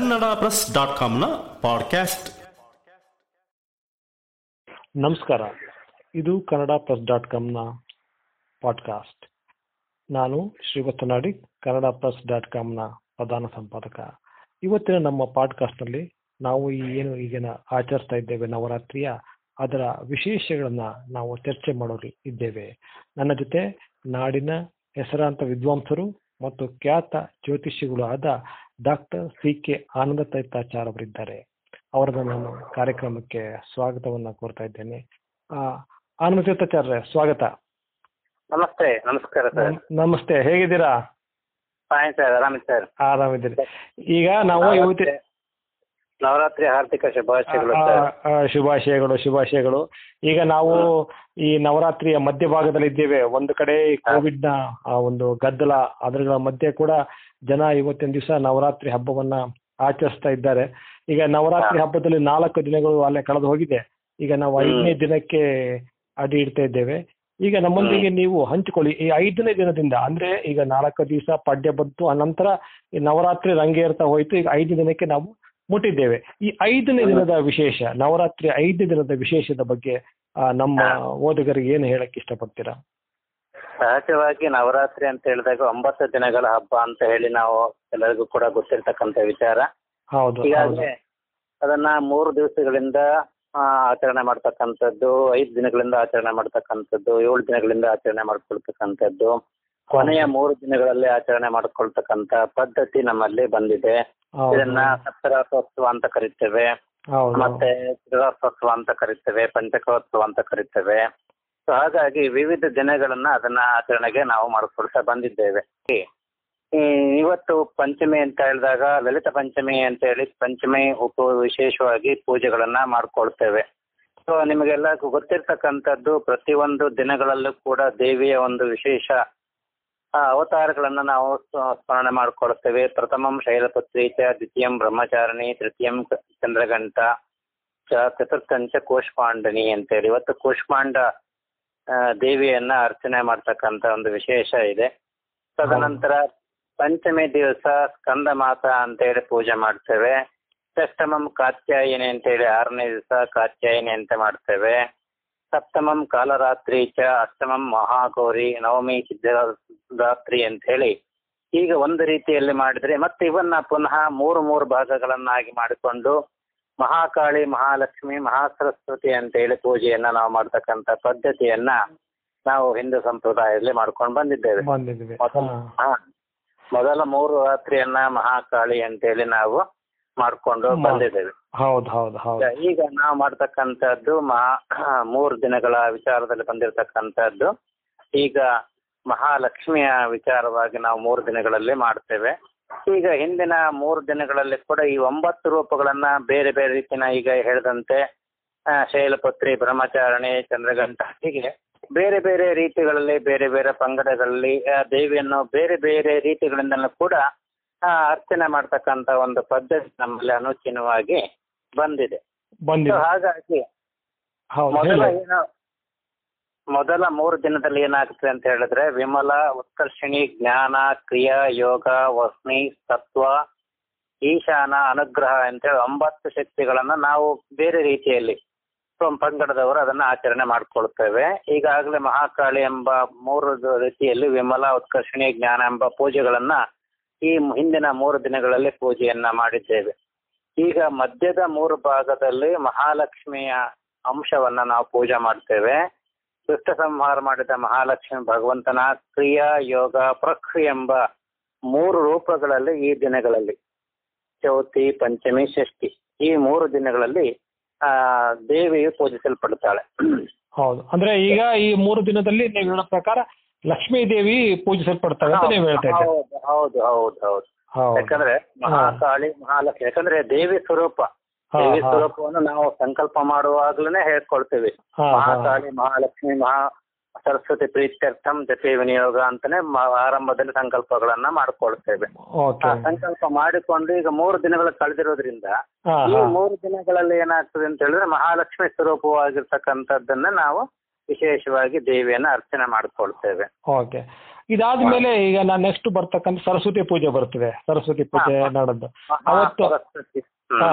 Kannada press dot ಕಾಮ್ನ podcast. ನಮಸ್ಕಾರ. ಇದು ಕನ್ನಡ ಪ್ರೆಸ್ ಡಾಟ್ ಕಾಮ್ನ ಪಾಡ್ಕಾಸ್ಟ್ ನಾನು ಶ್ರೀವತ್ಸ ನಾಡಿ ಕನ್ನಡ ಪ್ರೆಸ್ ಡಾಟ್ ಕಾಮ್ನ ಪ್ರಧಾನ ಸಂಪಾದಕ. ಇವತ್ತಿನ ನಮ್ಮ ಪಾಡ್ಕಾಸ್ಟ್ನಲ್ಲಿ ನಾವು ಈ ಏನು ಈಗಿನ ಆಚರಿಸ್ತಾ ಇದ್ದೇವೆ, ನವರಾತ್ರಿಯ ಅದರ ವಿಶೇಷಗಳನ್ನ ನಾವು ಚರ್ಚೆ ಮಾಡೋರು ಇದ್ದೇವೆ. ನನ್ನ ಜೊತೆ ನಾಡಿನ ಹೆಸರಾಂತ ವಿದ್ವಾಂಸರು ಮತ್ತು ಖ್ಯಾತ ಜ್ಯೋತಿಷಿಗಳು ಆದ doctor C K Ananda Thaithachar ಅವರಿದ್ದಾರೆ. ಅವರನ್ನು ನಾನು ಕಾರ್ಯಕ್ರಮಕ್ಕೆ ಸ್ವಾಗತವನ್ನು ಕೋರ್ತಾ ಇದ್ದೇನೆ. ಆನಂದ ತೀರ್ಥಾಚಾರ್ಯ ಸ್ವಾಗತ. ನಮಸ್ತೆ ನಮಸ್ಕಾರ ಸರ್. ನಮಸ್ತೆ ಹೇಗಿದ್ದೀರಾ? ಫೈನ್ ಸರ್ ಆರಾಮಿದೆ ಸರ್. ಆರಾಮಿದ್ದೀರಿ. ಈಗ ನಾವು ಇವತ್ತು ನವರಾತ್ರಿ ಹಾರ್ದಿಕ ಶುಭಾಶಯಗಳು ಸರ್. ಆ, ಶುಭಾಶಯಗಳು ಶುಭಾಶಯಗಳು. ಈಗ ನಾವು ಈ ನವರಾತ್ರಿಯ ಮಧ್ಯಭಾಗದಲ್ಲಿ ಇದ್ದೇವೆ. ಒಂದು ಕಡೆ ಕೋವಿಡ್ನ ಆ ಒಂದು ಗದ್ದಲ ಅದರ ಮಧ್ಯೆ ಕೂಡ ಜನ ಇವತ್ತಿನ ದಿವಸ ನವರಾತ್ರಿ ಹಬ್ಬವನ್ನ ಆಚರಿಸ್ತಾ ಇದ್ದಾರೆ. ಈಗ ನವರಾತ್ರಿ ಹಬ್ಬದಲ್ಲಿ ನಾಲ್ಕು ದಿನಗಳು ಅಲ್ಲೇ ಕಳೆದು ಹೋಗಿದೆ. ಈಗ ನಾವು ಐದನೇ ದಿನಕ್ಕೆ ಅಡಿ ಇಡ್ತಾ ಇದ್ದೇವೆ. ಈಗ ನಮ್ಮೊಂದಿಗೆ ನೀವು ಹಂಚಿಕೊಳ್ಳಿ. ಈ ಐದನೇ ದಿನದಿಂದ ಅಂದ್ರೆ ಈಗ ನಾಲ್ಕು ದಿವಸ ಪಾಡ್ಯ ಬಂತು ನಂತರ ಈ ನವರಾತ್ರಿ ರಂಗೇರ್ತಾ ಹೋಯ್ತು. ಈಗ ಐದು ದಿನಕ್ಕೆ ನಾವು ಮುಟ್ಟಿದ್ದೇವೆ. ಈ ಐದನೇ ದಿನದ ವಿಶೇಷ ನವರಾತ್ರಿ ಐದನೇ ದಿನದ ವಿಶೇಷದ ಬಗ್ಗೆ ನಮ್ಮ ಓದುಗರಿಗೆ ಏನು ಹೇಳಕ್ ಇಷ್ಟಪಡ್ತೀರಾ? ಸಹಜವಾಗಿ ನವರಾತ್ರಿ ಅಂತ ಹೇಳಿದಾಗ ಒಂಬತ್ತು ದಿನಗಳ ಹಬ್ಬ ಅಂತ ಹೇಳಿ ನಾವು ಎಲ್ಲರಿಗೂ ಕೂಡ ಗೊತ್ತಿರತಕ್ಕಂತ ವಿಚಾರ. ಹೌದು ಈಗಾಗಲೇ ಅದನ್ನ ಮೂರು ದಿವಸಗಳಿಂದ ಆಚರಣೆ ಮಾಡ್ತಕ್ಕಂಥದ್ದು ಐದು ದಿನಗಳಿಂದ ಆಚರಣೆ ಮಾಡ್ತಕ್ಕಂಥದ್ದು ಏಳು ದಿನಗಳಿಂದ ಆಚರಣೆ ಮಾಡ್ಕೊಳ್ತಕ್ಕಂಥದ್ದು ಕೊನೆಯ ಮೂರು ದಿನಗಳಲ್ಲಿ ಆಚರಣೆ ಮಾಡ್ಕೊಳ್ತಕ್ಕಂತ ಪದ್ಧತಿ ನಮ್ಮಲ್ಲಿ ಬಂದಿದೆ. ಇದನ್ನ ಸಪ್ತರಾತ್ರೋತ್ಸವ ಅಂತ ಕರಿತೇವೆ. ಮತ್ತೆ ತ್ರಿರಾಸೋತ್ಸವ ಅಂತ ಕರಿತೇವೆ ಪಂಚಕೋತ್ಸವ ಅಂತ ಕರಿತೇವೆ. ಸೊ ಹಾಗಾಗಿ ವಿವಿಧ ದಿನಗಳನ್ನ ಅದನ್ನ ಆಚರಣೆಗೆ ನಾವು ಮಾಡಿಕೊಳ್ತಾ ಬಂದಿದ್ದೇವೆ. ಇವತ್ತು ಪಂಚಮಿ ಅಂತ ಹೇಳಿದಾಗ ಲಲಿತ ಪಂಚಮಿ ಅಂತ ಹೇಳಿ ಪಂಚಮಿ ಉಪ ವಿಶೇಷವಾಗಿ ಪೂಜೆಗಳನ್ನ ಮಾಡ್ಕೊಳ್ತೇವೆ. ಸೊ ನಿಮಗೆಲ್ಲ ಗೊತ್ತಿರ್ತಕ್ಕಂಥದ್ದು ಪ್ರತಿಯೊಂದು ದಿನಗಳಲ್ಲೂ ಕೂಡ ದೇವಿಯ ಒಂದು ವಿಶೇಷ ಅವತಾರಗಳನ್ನ ನಾವು ಸ್ಮರಣೆ ಮಾಡಿಕೊಳ್ತೇವೆ. ಪ್ರಥಮಂ ಶೈಲಪುತ್ರಿ ಚ, ದ್ವಿತೀಯಂ ಬ್ರಹ್ಮಚಾರಿಣಿ, ತೃತೀಯಂ ಚಂದ್ರಗಂಟ ಚ ಚತುರ್ಥಂಚ ಕೂಷ್ಮಾಂಡನಿ ಅಂತೇಳಿ. ಇವತ್ತು ಕೂಷ್ಮಾಂಡ ದೇವಿಯನ್ನ ಅರ್ಚನೆ ಮಾಡ್ತಕ್ಕಂಥ ಒಂದು ವಿಶೇಷ ಇದೆ. ತದನಂತರ ಪಂಚಮಿ ದಿವಸ ಸ್ಕಂದ ಮಾತ ಅಂತೇಳಿ ಪೂಜೆ ಮಾಡ್ತೇವೆ. ಷಷ್ಟಮಂ ಕಾತ್ಯಾಯಿನಿ ಅಂತೇಳಿ ಆರನೇ ದಿವಸ ಕಾತ್ಯಾಯಿನಿ ಅಂತ ಮಾಡ್ತೇವೆ. ಸಪ್ತಮಂ ಕಾಲರಾತ್ರಿ ಚ ಅಷ್ಟಮಂ ಮಹಾಗೌರಿ ನವಮಿ ಸಿದ್ಧರಾತ್ರಿ ಅಂತ ಹೇಳಿ ಈಗ ಒಂದು ರೀತಿಯಲ್ಲಿ ಮಾಡಿದ್ರೆ ಮತ್ತೆ ಇವನ್ನ ಪುನಃ ಮೂರು ಮೂರು ಭಾಗಗಳನ್ನಾಗಿ ಮಾಡಿಕೊಂಡು ಮಹಾಕಾಳಿ ಮಹಾಲಕ್ಷ್ಮಿ ಮಹಾಸರಸ್ವತಿ ಅಂತ ಹೇಳಿ ಪೂಜೆಯನ್ನ ನಾವು ಮಾಡ್ತಕ್ಕಂಥ ಪದ್ಧತಿಯನ್ನ ನಾವು ಹಿಂದೂ ಸಂಪ್ರದಾಯದಲ್ಲಿ ಮಾಡ್ಕೊಂಡು ಬಂದಿದ್ದೇವೆ. ಮೊದಲ ಹಾ. ಮೊದಲ ಮೂರು ರಾತ್ರಿಯನ್ನ ಮಹಾಕಾಳಿ ಅಂತೇಳಿ ನಾವು ಮಾಡ್ಕೊಂಡು ಬಂದಿದ್ದೇವೆ. ಹೌದು ಹೌದು ಹೌದು. ಈಗ ನಾವು ಮಾಡ್ತಕ್ಕಂಥದ್ದು ಮೂರು ದಿನಗಳ ವಿಚಾರದಲ್ಲಿ ಬಂದಿರತಕ್ಕಂಥದ್ದು. ಈಗ ಮಹಾಲಕ್ಷ್ಮಿಯ ವಿಚಾರವಾಗಿ ನಾವು ಮೂರು ದಿನಗಳಲ್ಲಿ ಮಾಡ್ತೇವೆ. ಈಗ ಹಿಂದಿನ ಮೂರು ದಿನಗಳಲ್ಲಿ ಕೂಡ ಈ ಒಂಬತ್ತು ರೂಪಗಳನ್ನ ಬೇರೆ ಬೇರೆ ರೀತಿನ ಈಗ ಹೇಳಿದಂತೆ ಶೈಲಪುತ್ರಿ ಬ್ರಹ್ಮಚಾರಣಿ ಚಂದ್ರಗಂಟ ಹೀಗೆ ಬೇರೆ ಬೇರೆ ರೀತಿಗಳಲ್ಲಿ ಬೇರೆ ಬೇರೆ ಪಂಗಡಗಳಲ್ಲಿ ದೇವಿಯನ್ನು ಬೇರೆ ಬೇರೆ ರೀತಿಗಳಿಂದಲೂ ಕೂಡ ಅರ್ಚನೆ ಮಾಡ್ತಕ್ಕಂತ ಒಂದು ಪದ್ಧತಿ ನಮ್ಮಲ್ಲಿ ಅನುಚಿನವಾಗಿ ಬಂದಿದೆ. ಬಂದಿದೆ. ಹಾಗಾಗಿ ಮೊದಲ ಏನು ಮೊದಲ ಮೂರು ದಿನದಲ್ಲಿ ಏನಾಗುತ್ತೆ ಅಂತ ಹೇಳಿದ್ರೆ ವಿಮಲ ಉತ್ಕರ್ಷಣಿ ಜ್ಞಾನ ಕ್ರಿಯಾ ಯೋಗ ವಸ್ನಿ ತತ್ವ ಈಶಾನ ಅನುಗ್ರಹ ಅಂತ ಹೇಳಿ ಒಂಬತ್ತು ಶಕ್ತಿಗಳನ್ನ ನಾವು ಬೇರೆ ರೀತಿಯಲ್ಲಿ ಪಂಗಡದವರು ಅದನ್ನ ಆಚರಣೆ ಮಾಡ್ಕೊಳ್ತೇವೆ. ಈಗಾಗಲೇ ಮಹಾಕಾಳಿ ಎಂಬ ಮೂರು ರೀತಿಯಲ್ಲಿ ವಿಮಲ ಉತ್ಕರ್ಷಣಿ ಜ್ಞಾನ ಎಂಬ ಪೂಜೆಗಳನ್ನ ಈ ಹಿಂದಿನ ಮೂರು ದಿನಗಳಲ್ಲಿ ಪೂಜೆಯನ್ನ ಮಾಡಿದ್ದೇವೆ. ಈಗ ಮಧ್ಯದ ಮೂರು ಭಾಗದಲ್ಲಿ ಮಹಾಲಕ್ಷ್ಮಿಯ ಅಂಶವನ್ನ ನಾವು ಪೂಜೆ ಮಾಡ್ತೇವೆ. ದುಷ್ಟ ಸಂಹಾರ ಮಾಡಿದ ಮಹಾಲಕ್ಷ್ಮಿ ಭಗವಂತನ ಕ್ರಿಯಾ, ಯೋಗ, ಪ್ರಕ್ರಿಯೆ ಎಂಬ ಮೂರು ರೂಪಗಳಲ್ಲಿ ಈ ದಿನಗಳಲ್ಲಿ ಚೌತಿ, ಪಂಚಮಿ, ಷಷ್ಠಿ ಈ ಮೂರು ದಿನಗಳಲ್ಲಿ, ಆ, ದೇವಿಯು ಪೂಜಿಸಲ್ಪಡ್ತಾಳೆ. ಹೌದು. ಅಂದ್ರೆ ಈಗ ಈ ಮೂರು ದಿನದಲ್ಲಿ ನೀವು ಪ್ರಕಾರ ಲಕ್ಷ್ಮೀ ದೇವಿ ಪೂಜಿಸಲ್ಪಡ್ತಾರೆ ಅಂತ ನೀವು ಹೇಳ್ತಾ ಇದ್ದೀರಿ. ಹೌದು ಹೌದು ಹೌದು ಹೌದು. ಯಾಕಂದ್ರೆ ಮಹಾಕಾಳಿ ಮಹಾಲಕ್ಷ್ಮಿ ಯಾಕಂದ್ರೆ ದೇವಿ ಸ್ವರೂಪ. ದೇವಿ ಸ್ವರೂಪವನ್ನು ನಾವು ಸಂಕಲ್ಪ ಮಾಡುವಾಗ್ಲೇ ಹೇಳ್ಕೊಳ್ತೇವೆ. ಮಹಾಕಾಳಿ ಮಹಾಲಕ್ಷ್ಮಿ ಮಹಾ ಸರಸ್ವತಿ ಪ್ರೀತ್ಯರ್ಥಂ ಜಪೆ ವಿನಿಯೋಗ ಅಂತಾನೆ ಆರಂಭದಲ್ಲಿ ಸಂಕಲ್ಪಗಳನ್ನ ಮಾಡ್ಕೊಳ್ತೇವೆ. ಆ ಸಂಕಲ್ಪ ಮಾಡಿಕೊಂಡು ಈಗ ಮೂರು ದಿನಗಳು ಕಳೆದಿರೋದ್ರಿಂದ ಈ ಮೂರು ದಿನಗಳಲ್ಲಿ ಏನಾಗ್ತದೆ ಅಂತ ಹೇಳಿದ್ರೆ ಮಹಾಲಕ್ಷ್ಮಿ ಸ್ವರೂಪವಾಗಿರ್ತಕ್ಕಂಥದ್ದನ್ನ ನಾವು ವಿಶೇಷವಾಗಿ ದೇವಿಯನ್ನ ಅರ್ಚನೆ ಮಾಡ್ಕೊಳ್ತೇವೆ. ಓಕೆ ಇದಾದ್ಮೇಲೆ ಈಗ ನಾನು ನೆಕ್ಸ್ಟ್ ಬರ್ತಕ್ಕಂತ ಸರಸ್ವತಿ ಪೂಜೆ ಬರ್ತದೆ. ಸರಸ್ವತಿ ಪೂಜೆ ಹಾ. ಅವತ್ತು ಸರಸ್ವತಿ. ಹಾ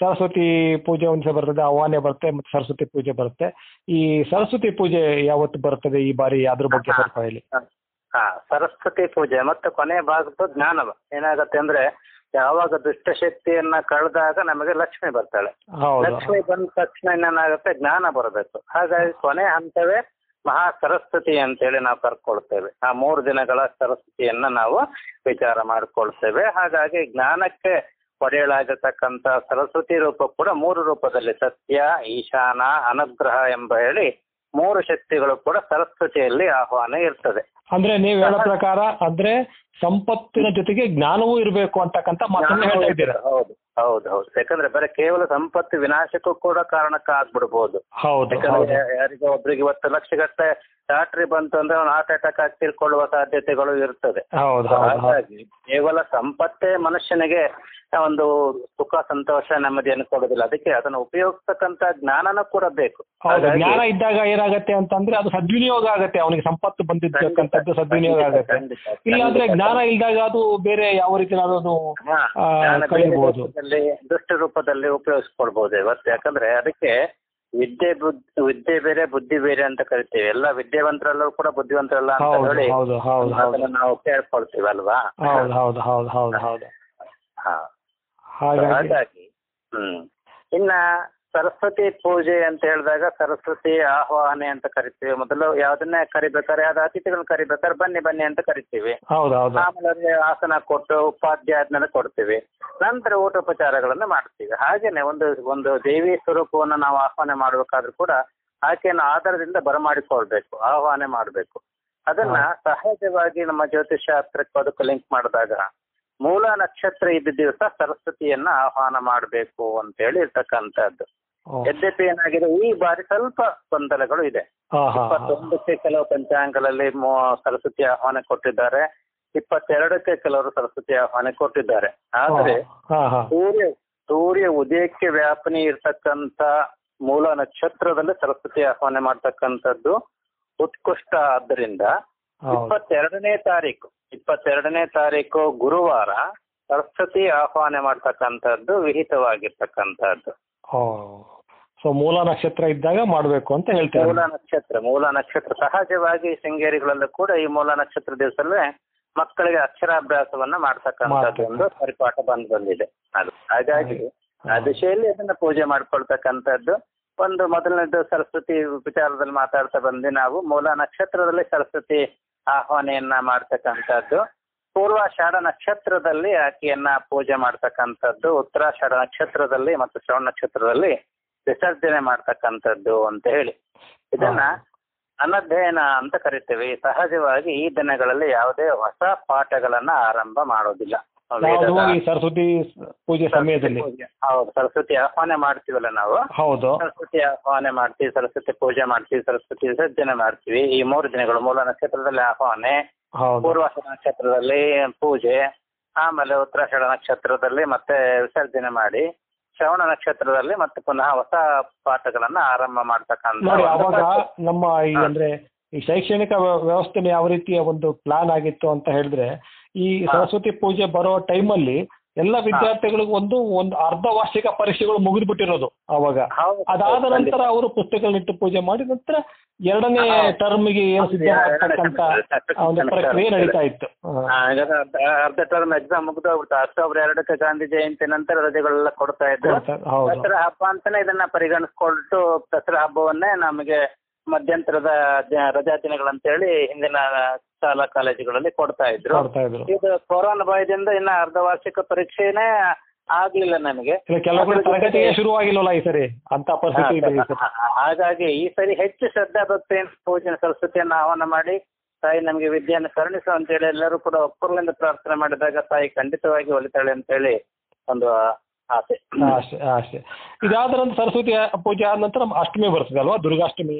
ಸರಸ್ವತಿ ಪೂಜೆ ಒಂದ್ಸ ಬರ್ತದೆ ಆಹ್ವಾನ ಬರುತ್ತೆ ಮತ್ತೆ ಸರಸ್ವತಿ ಪೂಜೆ ಬರುತ್ತೆ. ಈ ಸರಸ್ವತಿ ಪೂಜೆ ಯಾವತ್ತು ಬರ್ತದೆ ಈ ಬಾರಿ ಅದ್ರ ಬಗ್ಗೆ ಸ್ವಲ್ಪ ಹೇಳಿ. ಹಾ ಸರಸ್ವತಿ ಪೂಜೆ ಮತ್ತೆ ಕೊನೆ ಭಾಗದ ಜ್ಞಾನ ಏನಾಗತ್ತೆ ಅಂದ್ರೆ ಯಾವಾಗ ದುಷ್ಟಶಕ್ತಿಯನ್ನ ಕಳೆದಾಗ ನಮಗೆ ಲಕ್ಷ್ಮಿ ಬರ್ತಾಳೆ. ಲಕ್ಷ್ಮಿ ಬಂದ ತಕ್ಷಣ ಏನಾಗುತ್ತೆ ಜ್ಞಾನ ಬರಬೇಕು. ಹಾಗಾಗಿ ಕೊನೆ ಹಂತವೇ ಮಹಾ ಸರಸ್ವತಿ ಅಂತೇಳಿ ನಾವು ಕರ್ಕೊಳ್ತೇವೆ. ಆ ಮೂರು ದಿನಗಳ ಸರಸ್ವತಿಯನ್ನ ನಾವು ವಿಚಾರ ಮಾಡ್ಕೊಳ್ತೇವೆ. ಹಾಗಾಗಿ ಜ್ಞಾನಕ್ಕೆ ಒಡೆಯಳಾಗಿರ್ತಕ್ಕಂಥ ಸರಸ್ವತಿ ರೂಪ ಕೂಡ ಮೂರು ರೂಪದಲ್ಲಿ ಸತ್ಯ ಈಶಾನ ಅನುಗ್ರಹ ಎಂಬ ಹೇಳಿ ಮೂರು ಶಕ್ತಿಗಳು ಕೂಡ ಸರಸ್ವತಿಯಲ್ಲಿ ಆಹ್ವಾನ ಇರ್ತದೆ. ಅಂದ್ರೆ ನೀವ್ ಹೇಳೋ ಪ್ರಕಾರ ಅಂದ್ರೆ ಸಂಪತ್ತಿನ ಜೊತೆಗೆ ಜ್ಞಾನವೂ ಇರಬೇಕು ಅಂತಕ್ಕಂಥ ಮಾತನ್ನ ಹೇಳ್ತಾ ಇದ್ದೀರಾ? ಹೌದು. ಹೌದು ಹೌದು. ಯಾಕಂದ್ರೆ ಬರೀ ಕೇವಲ ಸಂಪತ್ತು ವಿನಾಶಕ್ಕೂ ಕೂಡ ಕಾರಣಕ್ಕೆ ಆಗ್ಬಿಡ್ಬೋದು. ಹೌದು ಯಾಕಂದ್ರೆ ಯಾರಿಗೋ ಒಬ್ರಿಗೆ ಇವತ್ತು ಲಕ್ಷಗಟ್ಟಲೆ ಲಾಟ್ರಿ ಬಂತು ಅಂದ್ರೆ ಅವ್ನು ಹಾರ್ಟ್ ಅಟ್ಯಾಕ್ ಆಗಿ ತೀರ್ಕೊಳ್ಳುವ ಸಾಧ್ಯತೆಗಳು ಇರ್ತದೆ. ಹಾಗಾಗಿ ಕೇವಲ ಸಂಪತ್ತೇ ಮನುಷ್ಯನಿಗೆ ಒಂದು ಸುಖ ಸಂತೋಷ ನೆಮ್ಮದಿಯನ್ನು ಕೊಡೋದಿಲ್ಲ ಅದಕ್ಕೆ ಅದನ್ನು ಉಪಯೋಗಿಸ್ತಕ್ಕಂತ ಜ್ಞಾನನೂ ಕೂಡ ಬೇಕು. ಜ್ಞಾನ ಇದ್ದಾಗ ಏನಾಗತ್ತೆ ಅಂತಂದ್ರೆ ಅದು ಸದ್ವಿನಿಯೋಗ ಆಗತ್ತೆ. ಅವನಿಗೆ ಸಂಪತ್ತು ಬಂದಿರ್ತಕ್ಕಂಥದ್ದು ಸದ್ವಿನಿಯೋಗ ಆಗತ್ತೆ. ಇಲ್ಲಾಂದ್ರೆ ಜ್ಞಾನ ಇಲ್ದಾಗ ಅದು ಬೇರೆ ಯಾವ ರೀತಿ ಅದು ಕಳೀಬಹುದು ರೂಪದಲ್ಲಿ ದುಷ್ಟ ರೂಪದಲ್ಲಿ ಉಪಯೋಗಿಸ್ಕೊಳ್ಬಹುದು ಇವತ್ತು. ಯಾಕಂದ್ರೆ ಅದಕ್ಕೆ ವಿದ್ಯೆ ಬುದ್ಧಿ ವಿದ್ಯೆ ಬೇರೆ ಬುದ್ಧಿ ಬೇರೆ ಅಂತ ಕರಿತೀವಿ. ಎಲ್ಲ ವಿದ್ಯಾವಂತರಲ್ಲೂ ಕೂಡ ಬುದ್ಧಿವಂತರಲ್ಲ ಅಂತ ಹೇಳಿ ಅದನ್ನ ನಾವು ಕೇಳ್ಕೊಳ್ತೀವಿ ಅಲ್ವಾ? ಹಾಗಾಗಿ ಹ್ಮ್. ಇನ್ನ ಸರಸ್ವತಿ ಪೂಜೆ ಅಂತ ಹೇಳಿದಾಗ ಸರಸ್ವತಿ ಆಹ್ವಾನೆ ಅಂತ ಕರಿತೀವಿ. ಮೊದಲು ಯಾವ್ದನ್ನೇ ಕರಿಬೇಕಾದ್ರೆ ಯಾವ್ದು ಅತಿಥಿಗಳನ್ನ ಕರಿಬೇಕಾದ್ರೆ ಬನ್ನಿ ಬನ್ನಿ ಅಂತ ಕರಿತೀವಿ. ಆಮೇಲೆ ಅವ್ರಿಗೆ ಆಸನ ಕೊಟ್ಟು ಉಪಾಧ್ಯ ಆದ್ಮೇಲೆ ಕೊಡ್ತೀವಿ. ನಂತರ ಊಟೋಪಚಾರಗಳನ್ನ ಮಾಡ್ತೀವಿ. ಹಾಗೇನೆ ಒಂದು ಒಂದು ದೇವಿ ಸ್ವರೂಪವನ್ನು ನಾವು ಆಹ್ವಾನ ಮಾಡ್ಬೇಕಾದ್ರೂ ಕೂಡ ಆಕೆಯನ್ನು ಆಧಾರದಿಂದ ಬರಮಾಡಿಕೊಳ್ಬೇಕು ಆಹ್ವಾನ ಮಾಡಬೇಕು. ಅದನ್ನ ಸಹಜವಾಗಿ ನಮ್ಮ ಜ್ಯೋತಿಷ್ ಶಾಸ್ತ್ರಕ್ಕೆ ಅದಕ್ಕೆ ಲಿಂಕ್ ಮಾಡಿದಾಗ ಮೂಲ ನಕ್ಷತ್ರ ಇದ್ದ ದಿವಸ ಸರಸ್ವತಿಯನ್ನ ಆಹ್ವಾನ ಮಾಡಬೇಕು ಅಂತ ಇರ್ತಕ್ಕಂಥದ್ದು. ಓ. ಯದ್ಯಪಿ ಏನಾಗಿದೆ ಈ ಬಾರಿ ಸ್ವಲ್ಪ ಗೊಂದಲಗಳು ಇದೆ. ಇಪ್ಪತ್ತೊಂದಕ್ಕೆ ಕೆಲವು ಪಂಚಾಂಗಗಳಲ್ಲಿ ಸರಸ್ವತಿ ಆಹ್ವಾನ ಕೊಟ್ಟಿದ್ದಾರೆ. ಇಪ್ಪತ್ತೆರಡಕ್ಕೆ ಕೆಲವರು ಸರಸ್ವತಿ ಆಹ್ವಾನ ಕೊಟ್ಟಿದ್ದಾರೆ. ಆದರೆ ಸೂರ್ಯ ಸೂರ್ಯ ಉದಯಕ್ಕೆ ವ್ಯಾಪನಿ ಇರ್ತಕ್ಕಂತ ಮೂಲ ನಕ್ಷತ್ರದಲ್ಲಿ ಸರಸ್ವತಿ ಆಹ್ವಾನ ಮಾಡ್ತಕ್ಕಂಥದ್ದು ಉತ್ಕೃಷ್ಟ. ಆದ್ದರಿಂದ ಇಪ್ಪತ್ತೆರಡನೇ ತಾರೀಕು ಇಪ್ಪತ್ತೆರಡನೇ ತಾರೀಕು ಗುರುವಾರ ಸರಸ್ವತಿ ಆಹ್ವಾನ ಮಾಡ್ತಕ್ಕಂಥದ್ದು ವಿಹಿತವಾಗಿರ್ತಕ್ಕಂಥದ್ದು. ಸೊ ಮೂಲ ನಕ್ಷತ್ರ ಇದ್ದಾಗ ಮಾಡಬೇಕು ಅಂತ ಹೇಳ್ತಾರೆ ಮೂಲ ನಕ್ಷತ್ರ ಮೂಲ ನಕ್ಷತ್ರ. ಸಹಜವಾಗಿ ಶೃಂಗೇರಿಗಳಲ್ಲೂ ಕೂಡ ಈ ಮೂಲ ನಕ್ಷತ್ರ ದಿವಸಲ್ಲೇ ಮಕ್ಕಳಿಗೆ ಅಕ್ಷರಾಭ್ಯಾಸವನ್ನ ಮಾಡ್ತಕ್ಕಂಥದ್ದು. ಒಂದು ಪರಿಪಾಠ ಬಂದು ಬಂದಿದೆ. ಅದು ಹಾಗಾಗಿ ಆ ದಿಶೆಯಲ್ಲಿ ಅದನ್ನ ಪೂಜೆ ಮಾಡ್ಕೊಳ್ತಕ್ಕಂಥದ್ದು. ಒಂದು ಮೊದಲನೇದು ಸರಸ್ವತಿ ವಿಚಾರದಲ್ಲಿ ಮಾತಾಡ್ತಾ ಬಂದು ನಾವು ಮೂಲ ನಕ್ಷತ್ರದಲ್ಲಿ ಸರಸ್ವತಿ ಆಹ್ವಾನೆಯನ್ನ ಮಾಡ್ತಕ್ಕಂಥದ್ದು. ಪೂರ್ವಾಷಾಢ ನಕ್ಷತ್ರದಲ್ಲಿ ಆಕೆಯನ್ನ ಪೂಜೆ ಮಾಡ್ತಕ್ಕಂಥದ್ದು ಉತ್ತರಾಷಾಢ ನಕ್ಷತ್ರದಲ್ಲಿ ಮತ್ತು ಶ್ರವಣ ನಕ್ಷತ್ರದಲ್ಲಿ ವಿಸರ್ಜನೆ ಮಾಡ್ತಕ್ಕಂಥದ್ದು ಅಂತ ಹೇಳಿ. ಇದನ್ನ ಅನಧ್ಯಯನ ಅಂತ ಕರಿತೇವೆ. ಸಹಜವಾಗಿ ಈ ದಿನಗಳಲ್ಲಿ ಯಾವುದೇ ಹೊಸ ಪಾಠಗಳನ್ನ ಆರಂಭ ಮಾಡೋದಿಲ್ಲ. ಸರಸ್ವತಿ ಪೂಜೆ ಸಮಯದಲ್ಲಿ. ಹೌದು ಸರಸ್ವತಿ ಆಹ್ವಾನ ಮಾಡ್ತೀವಲ್ಲ ನಾವು? ಹೌದು. ಸರಸ್ವತಿ ಆಹ್ವಾನ ಮಾಡ್ತೀವಿ ಸರಸ್ವತಿ ಪೂಜೆ ಮಾಡ್ತೀವಿ ಸರಸ್ವತಿ ವಿಸರ್ಜನೆ ಮಾಡ್ತೀವಿ. ಈ ಮೂರು ದಿನಗಳು ಮೂಲ ನಕ್ಷತ್ರದಲ್ಲಿ ಆಹ್ವಾನೆ ಹೌದು. ಪೂರ್ವಾಷಾಢ ನಕ್ಷತ್ರದಲ್ಲಿ ಪೂಜೆ ಆಮೇಲೆ ಉತ್ತರಾಷಾಢ ನಕ್ಷತ್ರದಲ್ಲಿ ಮತ್ತೆ ವಿಸರ್ಜನೆ ಮಾಡಿ ಶ್ರವಣ ನಕ್ಷತ್ರದಲ್ಲಿ ಮತ್ತೆ ಪುನಃ ಹೊಸ ಪಾಠಗಳನ್ನ ಆರಂಭ ಮಾಡ್ತಕ್ಕಂಥ ನೋಡಿ ಅವಾಗ ನಮ್ಮ ಈ ಅಂದ್ರೆ ಈ ಶೈಕ್ಷಣಿಕ ವ್ಯ- ವ್ಯವಸ್ಥೆ ಯಾವ ರೀತಿಯ ಒಂದು ಪ್ಲಾನ್ ಆಗಿತ್ತು ಅಂತ ಹೇಳಿದ್ರೆ ಈ. ಸರಸ್ವತಿ ಪೂಜೆ ಬರೋ ಟೈಮಲ್ಲಿ ಎಲ್ಲ ವಿದ್ಯಾರ್ಥಿಗಳಿಗೂ ಒಂದು ಒಂದು ಅರ್ಧ ವಾರ್ಷಿಕ ಪರೀಕ್ಷೆಗಳು ಮುಗಿದು ಬಿಟ್ಟಿರೋದು ಅವಾಗ ಅದಾದ ನಂತರ ಅವರು ಪುಸ್ತಕಗಳನ್ನಿಟ್ಟು ಪೂಜೆ ಮಾಡಿ ನಂತರ ಎರಡನೇ ಟರ್ಮ್ ಟರ್ಮ್ಗೆ ಏನು ಹೌದು, ಸಿದ್ಧವಾಗ್ತಕ್ಕಂತ ಒಂದು ಪ್ರಕ್ರಿಯೆ ನಡೀತಾ ಇತ್ತು. ಅರ್ಧ- ಟರ್ಮ್ ಎಕ್ಸಾಮ್ ಮುಗಿದೋಗ್ಬಿಟ್ಟು ಅಕ್ಟೋಬರ್ ಎರಡಕ್ಕೆ ಗಾಂಧಿ ಜಯಂತಿ ನಂತರ ರಜೆಗಳೆಲ್ಲ ಕೊಡ್ತಾ ಇದ್ರು. ದಸರಾ ಹಬ್ಬ ಅಂತಾನೆ ಇದನ್ನ ಪರಿಗಣಿಸ್ಕೊಳ್ತು ದಸರಾ ಹಬ್ಬವನ್ನೇ ನಮಗೆ ಮಧ್ಯಂತರದ ರಜಾ ದಿನಗಳಂತೇಳಿ ಹಿಂದಿನ ಶಾಲಾ ಕಾಲೇಜುಗಳಲ್ಲಿ ಕೊಡ್ತಾ ಇದ್ರು. ಕೊಡ್ತಾ ಇದ್ರು. ಇದು ಕೊರೋನಾ ಭಯದಿಂದ ಇನ್ನ ಅರ್ಧ ವಾರ್ಷಿಕ ಪರೀಕ್ಷೆನೇ ಆಗ್ಲಿಲ್ಲ ನನಗೆ. ಇಲ್ಲ ಕೆಲವು ಕಡೆ ತರಗತಿಯೇ ಶುರುವಾಗಿಲ್ವಲ್ಲ ಈ ಸರಿ? ಅಂತ ಪರಿಸ್ಥಿತಿ ಇದೆ ಈ ಸರಿ. ಹಾಗಾಗಿ ಈ ಸರಿ ಹೆಚ್ಚು ಶ್ರದ್ಧಾ ಭಕ್ತಿಯಿಂದ ಪೂಜೆ ಸರಸ್ವತಿಯನ್ನು ಆಹ್ವಾನ ಮಾಡಿ ತಾಯಿ ನಮಗೆ ವಿದ್ಯೆಯನ್ನು ಕರುಣಿಸು ಅಂತೇಳಿ ಎಲ್ಲರೂ ಕೂಡ ಒಪ್ಪರ್ಲಿಂದ ಪ್ರಾರ್ಥನೆ ಮಾಡಿದಾಗ ತಾಯಿ ಖಂಡಿತವಾಗಿ ಒಲಿತಾಳೆ ಅಂತೇಳಿ ಒಂದು ಅಷ್ಟೇ ಅಷ್ಟೇ ಇದಾದ ನಂತರ ಸರಸ್ವತಿ ಪೂಜೆ ಆದ ನಂತರ ಅಷ್ಟಮಿ ಬರ್ತದೆ ಅಲ್ವಾ? ದುರ್ಗಾಷ್ಟಮಿ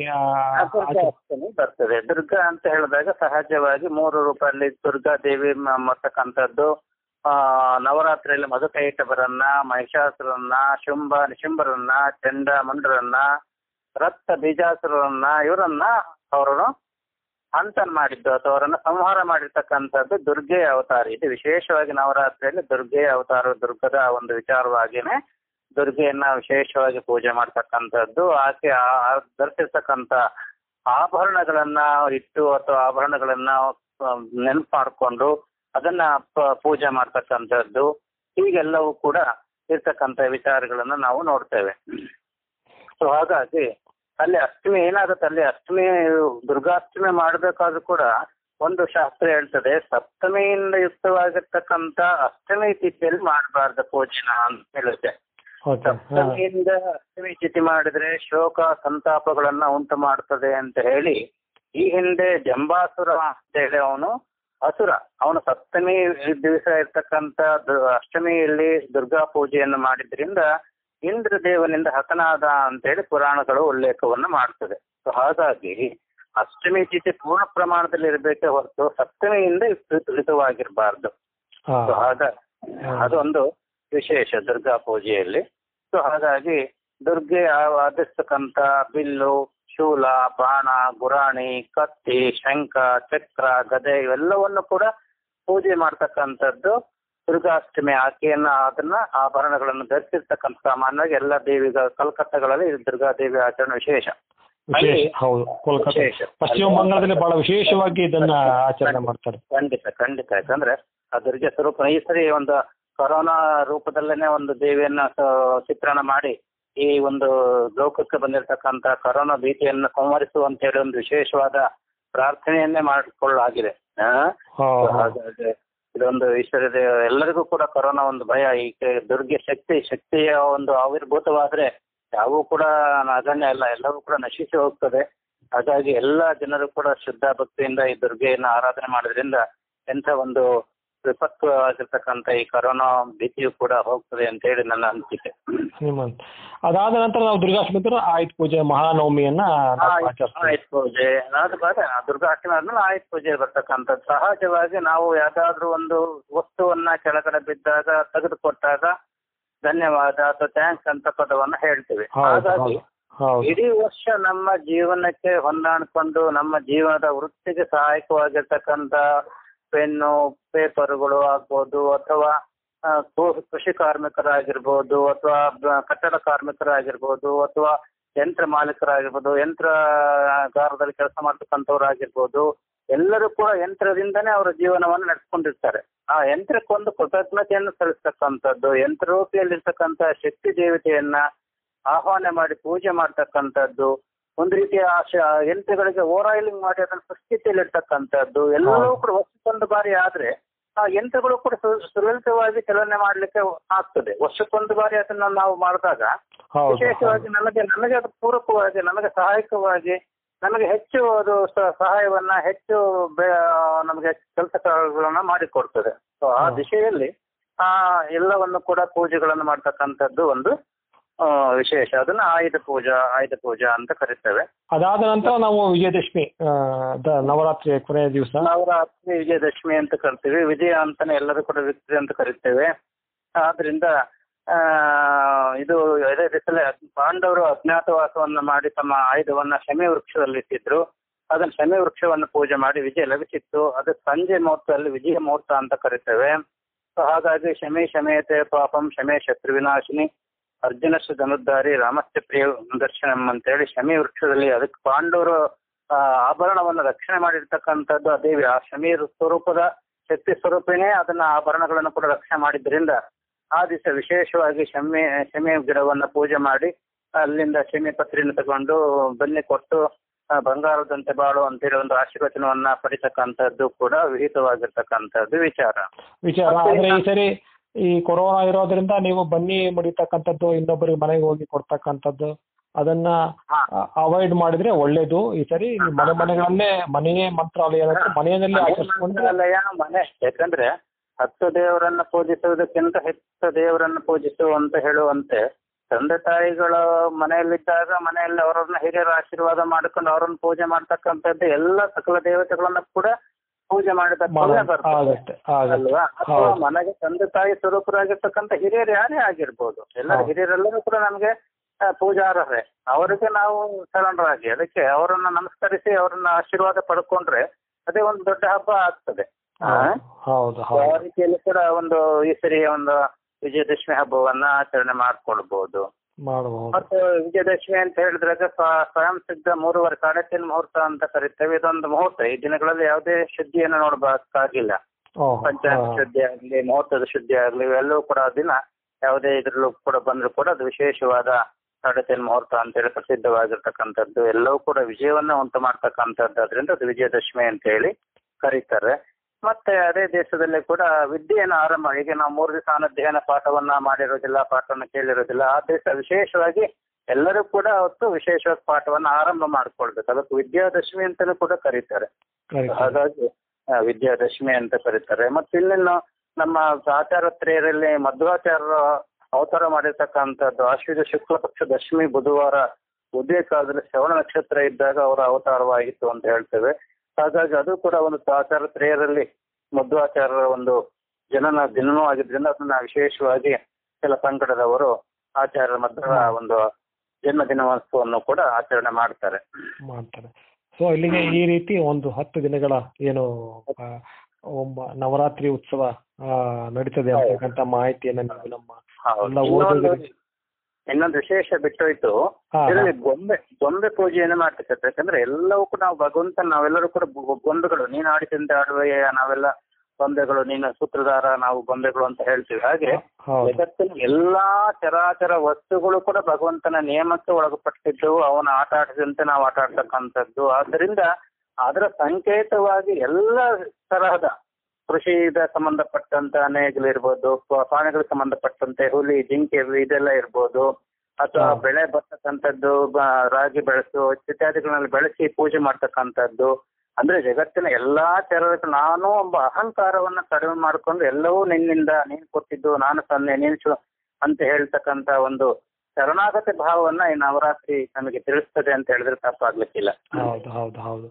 ಅಷ್ಟಮಿ ಬರ್ತದೆ. ದುರ್ಗಾ ಅಂತ ಹೇಳಿದಾಗ ಸಹಜವಾಗಿ ಮೂರು ರೂಪದಲ್ಲಿ ದುರ್ಗಾ ದೇವಿ ಮ- ಮಾಡ್ತಕ್ಕಂಥದ್ದು ಆ ನವರಾತ್ರಿಯಲ್ಲಿ ಮಧುಕೈಟವರನ್ನ ಮಹಿಷಾಸುರನ್ನ ಶುಂಭ ನಿಶುಂಭರನ್ನ ಚಂಡ ಮುಂಡರನ್ನ ರಕ್ತ ಬೀಜಾಸುರನ್ನ ಇವರನ್ನ ಅವರು ಹಂತನ್ ಮಾಡಿದ್ದು ಅಥವಾ ಅವರನ್ನು ಸಂಹಾರ ಮಾಡಿರ್ತಕ್ಕಂಥದ್ದು ದುರ್ಗೆಯ ಅವತಾರ. ಇದು ವಿಶೇಷವಾಗಿ ನವರಾತ್ರಿಯಲ್ಲಿ ದುರ್ಗೆಯ ಅವತಾರ, ದುರ್ಗದ ಒಂದು ವಿಚಾರವಾಗಿನೇ ದುರ್ಗೆಯನ್ನ ವಿಶೇಷವಾಗಿ ಪೂಜೆ ಮಾಡ್ತಕ್ಕಂಥದ್ದು. ಆಕೆ ಧರಿಸಿರ್ತಕ್ಕಂಥ ಆಭರಣಗಳನ್ನ ಇಟ್ಟು ಅಥವಾ ಆಭರಣಗಳನ್ನ ನೆನಪು ಮಾಡಿಕೊಂಡು ಅದನ್ನ ಪೂಜೆ ಮಾಡ್ತಕ್ಕಂಥದ್ದು. ಹೀಗೆಲ್ಲವೂ ಕೂಡ ಇರ್ತಕ್ಕಂಥ ವಿಚಾರಗಳನ್ನ ನಾವು ನೋಡ್ತೇವೆ. ಸೊ ಹಾಗಾಗಿ ಅಲ್ಲಿ ಅಷ್ಟಮಿ ಏನಾಗುತ್ತೆ ಅಲ್ಲಿ ಅಷ್ಟಮಿ ದುರ್ಗಾಷ್ಟಮಿ ಮಾಡಬೇಕಾದ್ರೂ ಕೂಡ ಒಂದು ಶಾಸ್ತ್ರ ಹೇಳ್ತದೆ ಸಪ್ತಮಿಯಿಂದ ಯುಕ್ತವಾಗಿರ್ತಕ್ಕಂತ ಅಷ್ಟಮಿ ತಿಥಿಯಲ್ಲಿ ಮಾಡಬಾರ್ದು ಪೂಜೆನ ಅಂತ ಹೇಳುತ್ತೆ. ಸಪ್ತಮಿಯಿಂದ ಅಷ್ಟಮಿ ತಿಥಿ ಮಾಡಿದ್ರೆ ಶೋಕ ಸಂತಾಪಗಳನ್ನ ಉಂಟು ಮಾಡ್ತದೆ ಅಂತ ಹೇಳಿ ಈ ಹಿಂದೆ ಜಂಬಾಸುರ ಅಂತ ಹೇಳಿ ಅವನು ಅಸುರ. ಅವನು ಸಪ್ತಮಿ ದಿವಸ ಇರ್ತಕ್ಕಂಥ ಅಷ್ಟಮಿಯಲ್ಲಿ ದುರ್ಗಾ ಪೂಜೆಯನ್ನು ಮಾಡಿದ್ರಿಂದ ಇಂದ್ರ ದೇವನಿಂದ ಹತನಾದ ಅಂತೇಳಿ ಪುರಾಣಗಳು ಉಲ್ಲೇಖವನ್ನು ಮಾಡ್ತದೆ. ಸೊ ಹಾಗಾಗಿ ಅಷ್ಟಮಿ ತಿಥಿ ಪೂರ್ಣ ಪ್ರಮಾಣದಲ್ಲಿ ಇರಬೇಕೆ ಹೊರತು ಸಪ್ತಮಿಯಿಂದ ವಿಪರೀತವಾಗಿರಬಾರ್ದು ಸೊ ಹಾಗ ಅದೊಂದು ವಿಶೇಷ ದುರ್ಗಾ ಪೂಜೆಯಲ್ಲಿ. ಸೊ ಹಾಗಾಗಿ ದುರ್ಗೆ ವಾದಿಸ್ತಕ್ಕಂತ ಬಿಲ್ಲು ಶೂಲ ಬಾಣ ಗುರಾಣಿ ಕತ್ತಿ ಶಂಖ ಚಕ್ರ ಗದೆ ಇವೆಲ್ಲವನ್ನು ಕೂಡ ಪೂಜೆ ಮಾಡ್ತಕ್ಕಂಥದ್ದು ದುರ್ಗಾಷ್ಟಮಿ ಆಕೆಯನ್ನ ಅದನ್ನ ಆಭರಣಗಳನ್ನು ಧರಿಸಿರ್ತಕ್ಕಂಥ ಸಾಮಾನ್ಯವಾಗಿ ಎಲ್ಲ ದೇವಿಗಳ ಕಲ್ಕತ್ತಾಗಳಲ್ಲಿ ದುರ್ಗಾ ದೇವಿ ಆಚರಣೆ ವಿಶೇಷ. ಹೌದು ಕೋಲ್ಕತ್ತಾ. ಪಶ್ಚಿಮ ಬಂಗಾಳದಲ್ಲಿ ಬಹಳ ವಿಶೇಷವಾಗಿ ಇದನ್ನ ಆಚರಣೆ ಮಾಡ್ತಾರೆ. ಖಂಡಿತ ಖಂಡಿತ. ಯಾಕಂದ್ರೆ ಆ ದುರ್ಗಾ ಸ್ವರೂಪ ಈ ಸರಿ ಒಂದು ಕೊರೋನಾ ರೂಪದಲ್ಲೇನೆ ಒಂದು ದೇವಿಯನ್ನ ಚಿತ್ರಣ ಮಾಡಿ ಈ ಒಂದು ಲೋಕಕ್ಕೆ ಬಂದಿರತಕ್ಕಂತ ಕೊರೋನಾ ಭೀತಿಯನ್ನು ಸಂವರಿಸು ಅಂತ ಹೇಳಿ ಒಂದು ವಿಶೇಷವಾದ ಪ್ರಾರ್ಥನೆಯನ್ನೇ ಹಾಗಾಗಿ ಇದೊಂದು ವಿಶ್ವದ ಎಲ್ಲರಿಗೂ ಕೂಡ ಕೊರೋನಾ ಒಂದು ಭಯ. ಈ ದುರ್ಗೆ ಶಕ್ತಿ, ಶಕ್ತಿಯ ಒಂದು ಆವಿರ್ಭೂತವಾದ್ರೆ ಯಾವೂ ಕೂಡ ನಗಣ್ಯ ಅಲ್ಲ. ಎಲ್ಲವೂ ಕೂಡ ನಶಿಸಿ ಹೋಗ್ತದೆ. ಹಾಗಾಗಿ ಎಲ್ಲ ಜನರು ಕೂಡ ಶ್ರದ್ಧಾ ಭಕ್ತಿಯಿಂದ ಈ ದುರ್ಗೆಯನ್ನ ಆರಾಧನೆ ಮಾಡೋದ್ರಿಂದ ಎಂಥ ಒಂದು ವಿಪತ್ವಾಗಿರ್ತಕ್ಕಂಥ ಈ ಕರೋನಾ ಭೀತಿಯು ಕೂಡ ಹೋಗ್ತದೆ ಅಂತ ಹೇಳಿ ನನ್ನ ಅನಿಸಿಕೆ. ನಿಮ್ಮ ಅದಾದ ನಂತರ ನಾವು ದುರ್ಗಾಷ್ಟಮಿ ಆಯುಧ ಪೂಜೆ ಮಹಾನವಮಿಯನ್ನ ಆಯುಧ ಪೂಜೆ. ಅದು ಬಾರೆ ದುರ್ಗಾಷ್ಟಮಿ ಆದ್ಮೇಲೆ ಆಯುಧ ಪೂಜೆ ಬರ್ತಕ್ಕಂಥದ್ದು. ಸಹಜವಾಗಿ ನಾವು ಯಾವ್ದಾದ್ರು ಒಂದು ವಸ್ತುವನ್ನ ಕೆಳಗಡೆ ಬಿದ್ದಾಗ ತೆಗೆದುಕೊಟ್ಟಾಗ ಧನ್ಯವಾದ ಅಥವಾ ಥ್ಯಾಂಕ್ಸ್ ಅಂತ ಪದವನ್ನ ಹೇಳ್ತೀವಿ. ಹಾಗಾಗಿ ಇಡೀ ವರ್ಷ ನಮ್ಮ ಜೀವನಕ್ಕೆ ಹೊಂದಾಣಿಕೊಂಡು ನಮ್ಮ ಜೀವನದ ವೃತ್ತಿಗೆ ಸಹಾಯಕವಾಗಿರ್ತಕ್ಕಂಥ ಪೆನ್ನು, ಪೇಪರ್ಗಳು ಆಗ್ಬೋದು ಅಥವಾ ಕೃಷಿ ಕಾರ್ಮಿಕರಾಗಿರ್ಬೋದು ಅಥವಾ ಕಟ್ಟಡ ಕಾರ್ಮಿಕರಾಗಿರ್ಬೋದು ಅಥವಾ ಯಂತ್ರ ಮಾಲೀಕರಾಗಿರ್ಬೋದು ಯಂತ್ರಗಾರದಲ್ಲಿ ಕೆಲಸ ಮಾಡ್ತಕ್ಕಂಥವ್ರಾಗಿರ್ಬೋದು, ಎಲ್ಲರೂ ಕೂಡ ಯಂತ್ರದಿಂದನೇ ಅವರ ಜೀವನವನ್ನು ನಡೆಸ್ಕೊಂಡಿರ್ತಾರೆ. ಆ ಯಂತ್ರಕ್ಕೊಂದು ಕೃತಜ್ಞತೆಯನ್ನು ಸಲ್ಲಿಸ್ತಕ್ಕಂಥದ್ದು ಯಂತ್ರರೂಪಿಯಲ್ಲಿರ್ತಕ್ಕಂಥ ಶಕ್ತಿ ದೇವತೆಯನ್ನ ಆಹ್ವಾನ ಮಾಡಿ ಪೂಜೆ ಮಾಡ್ತಕ್ಕಂಥದ್ದು ಒಂದು ರೀತಿಯ ಯಂತ್ರಗಳಿಗೆ ಓವರ್ ಆಯಿಲಿಂಗ್ ಮಾಡಿ ಅದನ್ನು ಸುಸ್ಥಿತಿಯಲ್ಲಿ ಇರ್ತಕ್ಕಂಥದ್ದು ಎಲ್ಲವೂ ಕೂಡ ವರ್ಷಕ್ಕೊಂದು ಬಾರಿ ಆದ್ರೆ ಆ ಯಂತ್ರಗಳು ಕೂಡ ಸುಲಲಿತವಾಗಿ ಚಲನೆ ಮಾಡ್ಲಿಕ್ಕೆ ಆಗ್ತದೆ. ವರ್ಷಕ್ಕೊಂದು ಬಾರಿ ಅದನ್ನ ನಾವು ಮಾಡಿದಾಗ ವಿಶೇಷವಾಗಿ ನನಗೆ ನನಗೆ ಅದು ಪೂರಕವಾಗಿ ನಮಗೆ ಸಹಾಯಕವಾಗಿ ನಮಗೆ ಹೆಚ್ಚು ಅದು ಸಹಾಯವನ್ನ ಹೆಚ್ಚು ನಮಗೆ ಕೆಲಸ ಕಾರ್ಯಗಳನ್ನ ಮಾಡಿಕೊಡ್ತದೆ. ಸೊ ಆ ದಿಶೆಯಲ್ಲಿ ಆ ಎಲ್ಲವನ್ನು ಕೂಡ ಪೂಜೆಗಳನ್ನು ಮಾಡ್ತಕ್ಕಂಥದ್ದು ಒಂದು ವಿಶೇಷ. ಅದನ್ನ ಆಯುಧ ಪೂಜಾ ಆಯುಧ ಪೂಜಾ ಅಂತ ಕರಿತೇವೆ ಅದಾದ ನಂತರ ನಾವು ವಿಜಯದಶಮಿ ನವರಾತ್ರಿ ಕೊನೆಯ ದಿವಸ. ನವರಾತ್ರಿ ವಿಜಯದಶಮಿ ಅಂತ ಕರಿತೀವಿ. ವಿಜಯ ಅಂತಾನೆ ಎಲ್ಲರೂ ಕೂಡ ವಿಕ್ಟರಿ ಅಂತ ಕರಿತೇವೆ. ಆದ್ರಿಂದ ಆ, ಇದು ಇದೇ ರೀತಿಯಲ್ಲಿ ಪಾಂಡವರು ಅಜ್ಞಾತವಾಸವನ್ನ ಮಾಡಿ ತಮ್ಮ ಆಯುಧವನ್ನ ಶಮಿ ವೃಕ್ಷದಲ್ಲಿ ಇಟ್ಟಿದ್ರು ಅದನ್ನ ಶಮಿ ವೃಕ್ಷವನ್ನು ಪೂಜೆ ಮಾಡಿ ವಿಜಯ ಲಭಿಸಿತ್ತು. ಅದು ಸಂಜೆ ಮುಹೂರ್ತದಲ್ಲಿ ವಿಜಯ ಮುಹೂರ್ತ ಅಂತ ಕರಿತೇವೆ. ಸೊ ಹಾಗಾಗಿ ಶಮಿ ಶಮೇತೆ ಪಾಪಂ ಶಮೇ ಶತ್ರು ವಿನಾಶಿನಿ ಅರ್ಜುನಸ್ಯ ಧನುರ್ಧಾರಿ ರಾಮಸ್ಯ ಪ್ರಿಯ ದರ್ಶನಂ ಅಂತೇಳಿ ಶಮಿ ವೃಕ್ಷದಲ್ಲಿ ಅದಕ್ಕೆ ಪಾಂಡವರು ಆಭರಣವನ್ನು ರಕ್ಷಣೆ ಮಾಡಿರ್ತಕ್ಕಂಥದ್ದು ಅದೇ ಆ ಶಮಿ ಸ್ವರೂಪದ ಶಕ್ತಿ ಸ್ವರೂಪನೇ ಅದನ್ನ ಆಭರಣಗಳನ್ನು ಕೂಡ ರಕ್ಷಣೆ ಮಾಡಿದ್ರಿಂದ ಆ ದಿವಸ ವಿಶೇಷವಾಗಿ ಶಮಿ ಶಮಿ ಗಿಡವನ್ನ ಪೂಜೆ ಮಾಡಿ ಅಲ್ಲಿಂದ ಶಮಿ ಪತ್ರಿಯನ್ನು ತಗೊಂಡು ಬನ್ನಿ ಕೊಟ್ಟು ಬಂಗಾರದಂತೆ ಬಾಳು ಅಂತೇಳಿ ಒಂದು ಆಶೀರ್ವಚನವನ್ನ ಪಡಿತಕ್ಕಂಥದ್ದು ಕೂಡ ವಿಹಿತವಾಗಿರ್ತಕ್ಕಂಥದ್ದು ವಿಚಾರ. ವಿಚಾರ. ಆದ್ರೆ ಈ ಸರಿ ಈ ಕೊರೋನಾ ಇರೋದ್ರಿಂದ ನೀವು ಬನ್ನಿ ಮುಡಿತಕ್ಕಂಥದ್ದು ಇನ್ನೊಬ್ಬರಿಗೆ ಮನೆಗೆ ಹೋಗಿ ಕೊಡ್ತಕ್ಕಂಥದ್ದು ಅದನ್ನ ಅವಾಯ್ಡ್ ಮಾಡಿದ್ರೆ ಒಳ್ಳೇದು. ಈ ಸರಿ ಮನೆ ಮನೆಗಳನ್ನೇ ಮನೆಯೇ ಮಂತ್ರಾಲಯ ಮನೆಯಲ್ಲೇ ಮನೆ ಆಚರಿಸ್ಕೊಂಡ್ರೆ ಮಂತ್ರಾಲಯ ಮನೆ. ಯಾಕಂದ್ರೆ ಹತ್ತು ದೇವರನ್ನ ಪೂಜಿಸುವುದಕ್ಕಿಂತ ಹೆಚ್ಚು ದೇವರನ್ನ ಪೂಜಿಸು ಅಂತ ಹೇಳುವಂತೆ ತಂದೆ ತಾಯಿಗಳ ಮನೆಯಲ್ಲಿದ್ದಾಗ ಮನೆಯಲ್ಲಿ ಅವರನ್ನ ಹಿರಿಯರ ಆಶೀರ್ವಾದ ಮಾಡ್ಕೊಂಡು ಅವರನ್ನ ಪೂಜೆ ಮಾಡ್ತಕ್ಕಂಥದ್ದು ಎಲ್ಲ ಸಕಲ ದೇವತೆಗಳನ್ನ ಕೂಡ ಪೂಜೆ ಮಾಡಿದ ಪುಣ್ಯ ಬರ್ತದೆ. ಆಗುತ್ತೆ ಅಲ್ವಾ. ಮನೆಗೆ ತಂದೆ ತಾಯಿ ಸ್ವರೂಪರಾಗಿರ್ತಕ್ಕಂತ ಹಿರಿಯರು ಯಾರೇ ಆಗಿರ್ಬೋದು. ಎಲ್ಲ. ಹಿರಿಯರೆಲ್ಲರೂ ಕೂಡ ನಮ್ಗೆ ಪೂಜಾರವೇ ಪೂಜಾರರೇ. ಅವರಿಗೆ ನಾವು ಶರಣರಾಗಿ ಅದಕ್ಕೆ ಅವರನ್ನ ನಮಸ್ಕರಿಸಿ ಅವರನ್ನ ಆಶೀರ್ವಾದ ಪಡ್ಕೊಂಡ್ರೆ ಅದೇ ಒಂದು ದೊಡ್ಡ ಹಬ್ಬ ಆಗ್ತದೆ. ಆ? ರೀತಿಯಲ್ಲಿ ಕೂಡ ಒಂದು ಈ ಸರಿ ಒಂದು ವಿಜಯದಶಮಿ ಹಬ್ಬವನ್ನ ಆಚರಣೆ ಮಾಡ್ಕೊಳ್ಬಹುದು ಮಾಡಬಹುದು. ಮತ್ತೆ ವಿಜಯದಶಮಿ ಅಂತ ಹೇಳಿದ್ರೆ ಸ್ವಯಂಸಿದ್ಧ ಸ್ವಯಂ ಸಿದ್ಧ ಮೂರುವರೆ ಸಾಡೆ ತಿನ್ ಮುಹೂರ್ತ ಅಂತ ಕರಿತೇವೆ. ಇದೊಂದು ಮುಹೂರ್ತ. ಈ ದಿನಗಳಲ್ಲಿ ಯಾವುದೇ ಶುದ್ಧಿಯನ್ನು ನೋಡಬೇಕಾಗಿಲ್ಲ ಪಂಚಾಂಗ. ಶುದ್ಧಿ ಆಗ್ಲಿ ಮುಹೂರ್ತದ ಶುದ್ಧಿ ಆಗ್ಲಿ ಇವೆಲ್ಲವೂ ಕೂಡ ದಿನ ಯಾವುದೇ ಇದ್ರಲ್ಲೂ ಕೂಡ ಬಂದ್ರು ಕೂಡ ಅದು ವಿಶೇಷವಾದ ಸಾಡೆ ಮುಹೂರ್ತ ಮುಹೂರ್ತ ಅಂತೇಳಿ ಪ್ರಸಿದ್ಧವಾಗಿರ್ತಕ್ಕಂಥದ್ದು. ಎಲ್ಲವೂ ಕೂಡ ವಿಜಯವನ್ನ ಉಂಟು ಮಾಡ್ತಕ್ಕಂಥದ್ದು. ಅದರಿಂದ ಅದು ವಿಜಯದಶಮಿ ಅಂತ ಹೇಳಿ ಕರೀತಾರೆ. ಮತ್ತೆ ಅದೇ ದೇಶದಲ್ಲಿ ಕೂಡ ವಿದ್ಯೆಯನ್ನು ಆರಂಭ ಈಗ ನಾವು ಮೂರು ದಿವಸ ಅಧ್ಯಯನ ಪಾಠವನ್ನ ಮಾಡಿರೋದಿಲ್ಲ ಪಾಠವನ್ನು ಕೇಳಿರೋದಿಲ್ಲ. ಆ ದೇಶ ವಿಶೇಷವಾಗಿ ಎಲ್ಲರೂ ಕೂಡ ಅವತ್ತು ವಿಶೇಷವಾದ ಪಾಠವನ್ನ ಆರಂಭ ಮಾಡ್ಕೊಳ್ಬೇಕು. ಅದಕ್ಕೆ ವಿದ್ಯಾದಶಮಿ ಅಂತಲೂ ಕೂಡ ಕರೀತಾರೆ. ಹಾಗಾಗಿ ವಿದ್ಯಾದಶಮಿ ಅಂತ ಕರೀತಾರೆ. ಮತ್ತೆ ಇಲ್ಲಿ ನಮ್ಮ ಆಚಾರತ್ರೆಯರಲ್ಲಿ ಮಧ್ವಾಚಾರ್ಯರು ಅವತಾರ ಮಾಡಿರ್ತಕ್ಕಂಥದ್ದು ಆಶ್ವಜ ಶುಕ್ಲ ಪಕ್ಷ ದಶಮಿ ಬುಧವಾರ ಉದಯ ಕಾಲದಲ್ಲಿ ಶ್ರವಣ ನಕ್ಷತ್ರ ಇದ್ದಾಗ ಅವರ ಅವತಾರವಾಗಿತ್ತು ಅಂತ ಹೇಳ್ತೇವೆ. ಹಾಗಾಗಿ ಅದು ಕೂಡ ಒಂದು ಆಚಾರ ತ್ರೇಯರಲ್ಲಿ ಮದ್ದು ಮಧ್ವಾಚಾರ್ಯರ ಒಂದು ಜನನ ದಿನನೂ ಆಗಿದ್ರಿಂದ ಅದನ್ನ ವಿಶೇಷವಾಗಿ ಕೆಲ ಸಂಕಟದವರು ಆಚಾರ್ಯರ ಮಧ್ವ ಒಂದು ಜನ್ಮ ದಿನೋತ್ಸವವನ್ನು ಕೂಡ ಆಚರಣೆ ಮಾಡ್ತಾರೆ. ಮಾಡ್ತಾರೆ. ಸೊ ಇಲ್ಲಿಗೆ ಈ ರೀತಿ ಒಂದು ಹತ್ತು ದಿನಗಳ ಏನು ನವರಾತ್ರಿ ಉತ್ಸವ ನಡೀತದೆ ಅಂತಕ್ಕಂಥ ಮಾಹಿತಿಯನ್ನ ನಾವು ನಮ್ಮ ಎಲ್ಲ ಓದುಗರಿಗೆ ಇನ್ನೊಂದು ವಿಶೇಷ ಬಿಟ್ಟೋಯ್ತು. ಇದರಲ್ಲಿ ಗೊಂಬೆ ಗೊಂಬೆ ಪೂಜೆಯನ್ನು ಮಾಡ್ತಕ್ಕಂಥ ಯಾಕಂದ್ರೆ ಎಲ್ಲವೂ ಕೂಡ ನಾವು ಭಗವಂತ ನಾವೆಲ್ಲರೂ ಕೂಡ ಗೊಂಬೆಗಳು. ನೀನು ಆಡಿಸಿದಂತೆ ಆಡುವೆಯ ನಾವೆಲ್ಲ ಗೊಂಬೆಗಳು ನೀನು ಸೂತ್ರಧಾರ ನಾವು ಗೊಂಬೆಗಳು ಅಂತ ಹೇಳ್ತೀವಿ. ಹಾಗೆ ಜಗತ್ತಿನ ಎಲ್ಲಾ ಚರಾಚರ ವಸ್ತುಗಳು ಕೂಡ ಭಗವಂತನ ನಿಯಮಕ್ಕೆ ಒಳಗಪಟ್ಟಿದ್ದು ಅವನ ಆಟ ಆಡಿಸಿದಂತೆ ನಾವು ಆಟ ಆಡ್ತಕ್ಕಂಥದ್ದು. ಆದ್ದರಿಂದ ಅದರ ಸಂಕೇತವಾಗಿ ಎಲ್ಲ ತರಹದ ಕೃಷಿದ ಸಂಬಂಧಪಟ್ಟಂತ ನೇಗಿಲಿರ್ಬೋದು ಇರ್ಬೋದು ಪ್ರಾಣಿಗಳಿಗೆ ಸಂಬಂಧಪಟ್ಟಂತೆ ಹುಲಿ ಜಿಂಕೆ ಇದೆಲ್ಲ ಇರ್ಬೋದು. ಅಥವಾ ಬೆಳೆ ಬರ್ತಕ್ಕಂಥದ್ದು ರಾಗಿ ಬೆಳೆಸು ಇತ್ಯಾದಿಗಳನ್ನ ಬೆಳೆಸಿ ಪೂಜೆ ಮಾಡ್ತಕ್ಕಂಥದ್ದು. ಅಂದ್ರೆ ಜಗತ್ತಿನ ಎಲ್ಲಾ ಚರಗಳು ನಾನು ಒಬ್ಬ ಅಹಂಕಾರವನ್ನ ಕಡಿಮೆ ಮಾಡ್ಕೊಂಡು ಎಲ್ಲವೂ ನಿನ್ನಿಂದ ನೀನ್ ಕೊಟ್ಟಿದ್ದು ನಾನು ಸೊನ್ನೆ ನೀನ್ ಅಂತ ಹೇಳ್ತಕ್ಕಂತ ಒಂದು ಶರಣಾಗತಿ ಭಾವವನ್ನ ಈ ನವರಾತ್ರಿ ನಮಗೆ ತಿಳಿಸ್ತದೆ ಅಂತ ಹೇಳಿದ್ರೆ ತಪ್ಪಾಗ್ಲಿಕ್ಕಿಲ್ಲ. ಹೌದು ಹೌದು ಹೌದು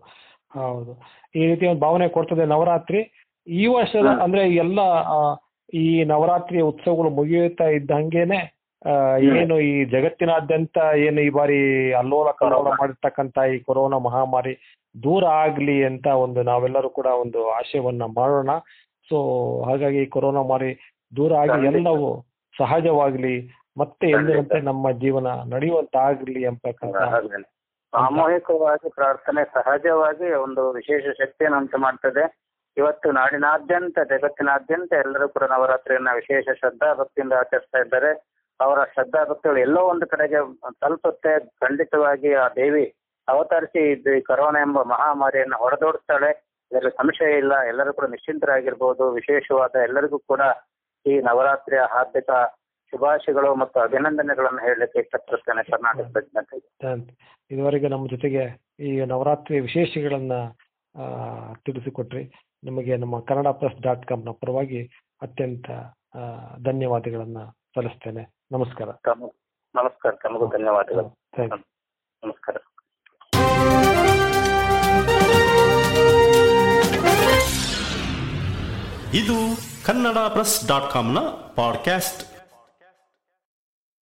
ಹೌದು. ಈ ರೀತಿ ಒಂದು ಭಾವನೆ ಕೊಡ್ತದೆ ನವರಾತ್ರಿ. ಈ ವರ್ಷದ ಅಂದ್ರೆ ಎಲ್ಲ ಈ ನವರಾತ್ರಿಯ ಉತ್ಸವಗಳು ಮುಗಿಯುತ್ತಾ ಇದ್ದಂಗೆನೆ ಏನು ಈ ಜಗತ್ತಿನಾದ್ಯಂತ ಏನು ಈ ಬಾರಿ ಅಲ್ಲೋಲ ಕಲ್ಲೋಲ ಮಾಡಿರ್ತಕ್ಕಂತ ಈ ಕೊರೋನಾ ಮಹಾಮಾರಿ ದೂರ ಆಗ್ಲಿ ಅಂತ ಒಂದು ನಾವೆಲ್ಲರೂ ಕೂಡ ಒಂದು ಆಶಯವನ್ನ ಮಾಡೋಣ. ಸೊ ಹಾಗಾಗಿ ಕೊರೋನಾ ಮಾರಿ ದೂರ ಆಗಿ. ಎಲ್ಲವೂ ಸಹಜವಾಗ್ಲಿ ಮತ್ತೆ ಎಂದಿನಂತೆ ನಮ್ಮ ಜೀವನ ನಡೆಯುವಂತ ಆಗ್ಲಿ ಎಂಬ ಸಾಮೂಹಿಕವಾಗಿ ಪ್ರಾರ್ಥನೆ ಸಹಜವಾಗಿ ಒಂದು ವಿಶೇಷ ಶಕ್ತಿಯನ್ನು ಉಂಟು ಮಾಡ್ತದೆ. ಇವತ್ತು ನಾಡಿನಾದ್ಯಂತ ಜಗತ್ತಿನಾದ್ಯಂತ ಎಲ್ಲರೂ ಕೂಡ ನವರಾತ್ರಿಯನ್ನ ವಿಶೇಷ ಶ್ರದ್ಧಾ ಭಕ್ತಿಯಿಂದ ಆಚರಿಸ್ತಾ ಇದ್ದಾರೆ. ಅವರ ಶ್ರದ್ಧಾ ಭಕ್ತಿಗಳು ಎಲ್ಲೋ ಒಂದು ಕಡೆಗೆ ತಲುಪುತ್ತೆ. ಖಂಡಿತವಾಗಿ ಆ ದೇವಿ ಅವತರಿಸಿ ಇದು ಈ ಕರೋನಾ ಎಂಬ ಮಹಾಮಾರಿಯನ್ನು ಹೊರದೋಡಿಸ್ತಾಳೆ ಇದರಲ್ಲಿ ಸಂಶಯ ಇಲ್ಲ. ಎಲ್ಲರೂ ಕೂಡ ನಿಶ್ಚಿಂತರಾಗಿರ್ಬೋದು. ವಿಶೇಷವಾದ ಎಲ್ಲರಿಗೂ ಕೂಡ ಈ ನವರಾತ್ರಿಯ ಹಾರ್ದಿಕ ಶುಭಾಶಯಗಳು ಮತ್ತು ಅಭಿನಂದನೆಗಳನ್ನು ಹೇಳಲಿಕ್ಕೆ ಇಷ್ಟಪಡುತ್ತೇನೆ ಕರ್ನಾಟಕದ ಜನತೆಗೆ ಇದುವರೆಗೆ ನಮ್ಮ ಜೊತೆಗೆ ಈ ನವರಾತ್ರಿ ವಿಶೇಷಗಳನ್ನ ಆ, ತಿಳಿಸಿಕೊಟ್ರಿ. ನಿಮಗೆ ನಮ್ಮ ಕನ್ನಡ ಪ್ರೆಸ್ ಡಾಟ್ ಕಾಮ್ನ ಪರವಾಗಿ ಅತ್ಯಂತ ಧನ್ಯವಾದಗಳನ್ನು ಸಲ್ಲಿಸ್ತೇನೆ. ನಮಸ್ಕಾರ. ನಮಸ್ಕಾರ. ತಮಗೂ ಧನ್ಯವಾದಗಳು. ನಮಸ್ಕಾರ. ಇದು ಕನ್ನಡ ಪ್ರೆಸ್ ಡಾಟ್ ಕಾಮ್ನ ಪಾಡ್ಕ್ಯಾಸ್ಟ್.